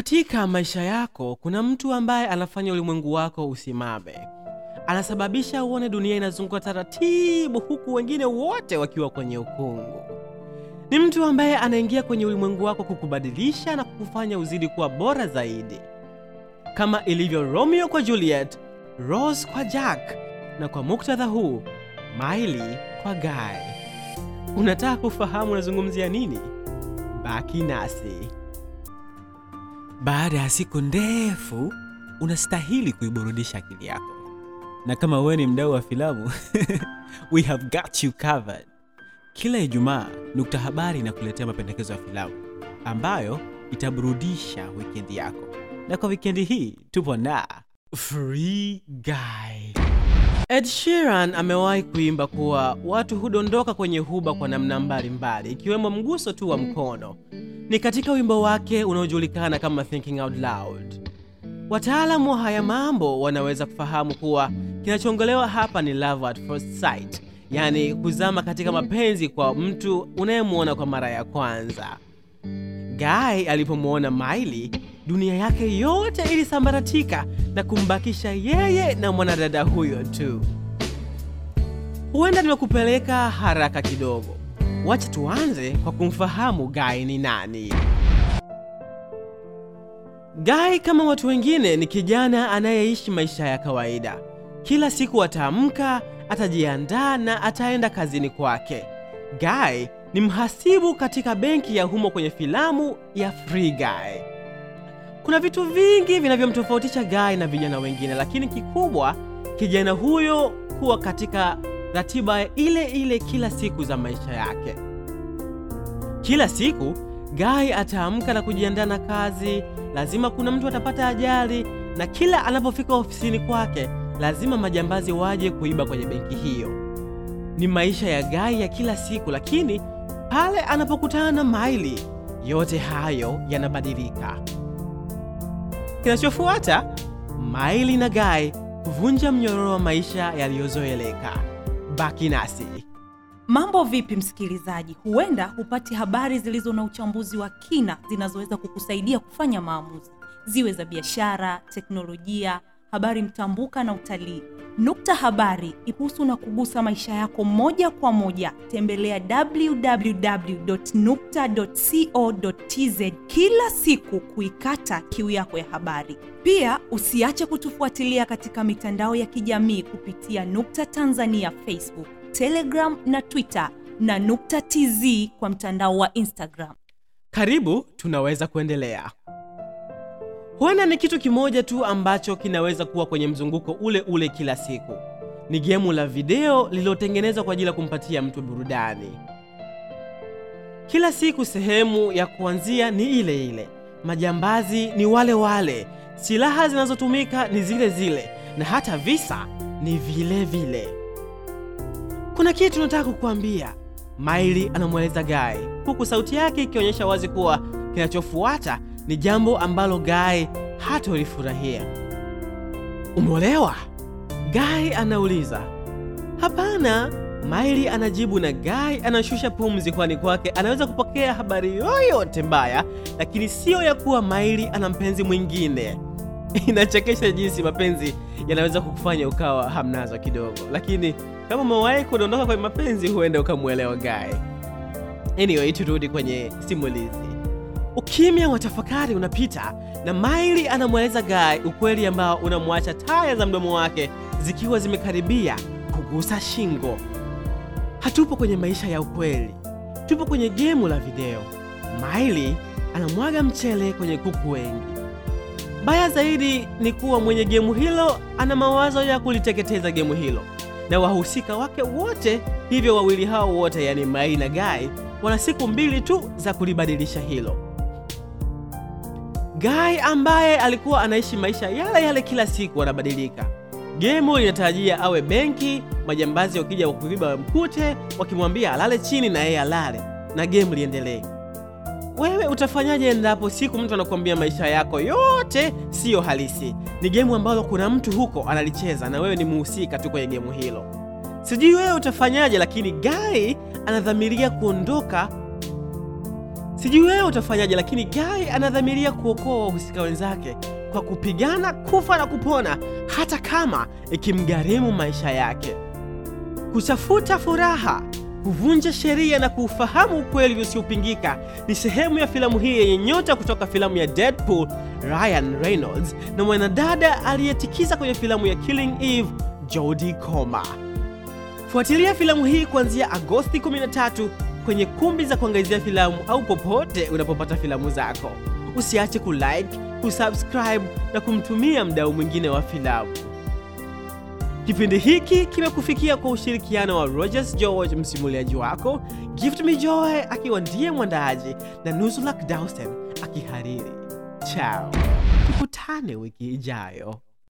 Katika maisha yako kuna mtu ambaye anafanya ulimwengu wako usimame, anasababisha uone dunia inazunguka taratibu, huku wengine wote wakiwa kwenye ukungu. Ni mtu ambaye anaingia kwenye ulimwengu wako kukubadilisha na kukufanya uzidi kuwa bora zaidi, kama ilivyo Romeo kwa Juliet, Rose kwa Jack, na kwa muktadha huu Miley kwa Guy. Unataka kufahamu unazungumzia nini? Baki nasi. Baada ya siku ndefu, unastahili kuiburudisha akili yako, na kama wewe ni mdau wa filamu we have got you covered. Kila Ijumaa Nukta Habari inakuletea mapendekezo ya filamu ambayo itaburudisha wikendi yako, na kwa wikendi hii tupo na Free Guy. Ed Sheeran amewahi kuimba kuwa watu hudondoka kwenye huba kwa namna mbalimbali ikiwemo mguso tu wa mkono. Ni katika wimbo wake unaojulikana kama Thinking Out Loud. Wataalamu wa haya mambo wanaweza kufahamu kuwa kinachoongelewa hapa ni love at first sight, yaani kuzama katika mapenzi kwa mtu unayemwona kwa mara ya kwanza. Guy alipomwona Miley, dunia yake yote ilisambaratika na kumbakisha yeye na mwanadada huyo tu. Huenda nimekupeleka haraka kidogo. Wacha tuanze kwa kumfahamu Guy ni nani. Guy kama watu wengine ni kijana anayeishi maisha ya kawaida. Kila siku ataamka, atajiandaa na ataenda kazini kwake. Guy ni mhasibu katika benki ya humo kwenye filamu ya Free Guy. Kuna vitu vingi vinavyomtofautisha Guy na vijana wengine, lakini kikubwa, kijana huyo kuwa katika ratiba ile ile kila siku za maisha yake. Kila siku Guy ataamka na kujiandaa na kazi. Lazima kuna mtu atapata ajali, na kila anapofika ofisini kwake lazima majambazi waje kuiba kwenye benki hiyo. Ni maisha ya Guy ya kila siku, lakini pale anapokutana na Miley, yote hayo yanabadilika. Kinachofuata, Miley na Guy kuvunja mnyororo wa maisha yaliyozoeleka. Baki nasi. Mambo vipi msikilizaji? Huenda hupati habari zilizo na uchambuzi wa kina zinazoweza kukusaidia kufanya maamuzi, ziwe za biashara, teknolojia, habari mtambuka na utalii. Nukta Habari ihusu na kugusa maisha yako moja kwa moja. Tembelea www.nukta.co.tz kila siku kuikata kiu yako ya habari. Pia usiache kutufuatilia katika mitandao ya kijamii kupitia Nukta Tanzania Facebook, Telegram na Twitter na Nukta TZ kwa mtandao wa Instagram. Karibu, tunaweza kuendelea. Huenda ni kitu kimoja tu ambacho kinaweza kuwa kwenye mzunguko ule ule kila siku. Ni gemu la video lililotengenezwa kwa ajili ya kumpatia mtu burudani. Kila siku sehemu ya kuanzia ni ile ile, majambazi ni wale wale, silaha zinazotumika ni zile zile, na hata visa ni vile vile. Kuna kitu nataka kukuambia, Miley anamweleza Guy, huku sauti yake ikionyesha wazi kuwa kinachofuata ni jambo ambalo Guy hatolifurahia. Umeolewa? Guy anauliza. Hapana, Miley anajibu na Guy anashusha pumzi, kwani kwake anaweza kupokea habari yoyote mbaya, lakini siyo ya kuwa Miley ana mpenzi mwingine. Inachekesha jinsi mapenzi yanaweza kukufanya ukawa hamnazo kidogo, lakini kama umewahi kudondoka kwenye mapenzi, huenda ukamwelewa Guy. Anyway, turudi kwenye simulizi. Ukimya wa tafakari unapita na Miley anamweleza Guy ukweli ambao unamwacha taya za mdomo wake zikiwa zimekaribia kugusa shingo. Hatupo kwenye maisha ya ukweli, tupo kwenye gemu la video. Miley anamwaga mchele kwenye kuku wengi. Baya zaidi ni kuwa mwenye gemu hilo ana mawazo ya kuliteketeza gemu hilo na wahusika wake wote, hivyo wawili hao wote, yani Miley na Guy, wana siku mbili tu za kulibadilisha hilo. Guy ambaye alikuwa anaishi maisha yale yale kila siku anabadilika. Gemu linatarajia awe benki, majambazi wakija wakuiba mkute, wakimwambia alale chini na yeye alale, na gemu liendelee. Wewe utafanyaje endapo siku mtu anakuambia maisha yako yote siyo halisi? Ni gemu ambalo kuna mtu huko analicheza na wewe ni muhusika tu kwenye gemu hilo. Sijui wewe utafanyaje, lakini Guy anadhamiria kuondoka Sijui wewe utafanyaje, lakini Guy anadhamiria kuokoa wahusika wenzake kwa kupigana kufa na kupona, hata kama ikimgharimu maisha yake. Kutafuta furaha, kuvunja sheria na kuufahamu ukweli usiopingika ni sehemu ya filamu hii yenye nyota kutoka filamu ya Deadpool, Ryan Reynolds, na mwanadada aliyetikisa kwenye filamu ya Killing Eve, Jodie Comer. Fuatilia filamu hii kuanzia Agosti 13 kwenye kumbi za kuangazia filamu au popote unapopata filamu zako. Usiache kulike, kusubscribe na kumtumia mdau mwingine wa filamu. Kipindi hiki kimekufikia kwa ushirikiano wa Rogers George, msimuliaji wako, Gift Me Joy akiwa ndiye mwandaaji na Nuzulak Dawson akihariri. Chao, tukutane wiki ijayo.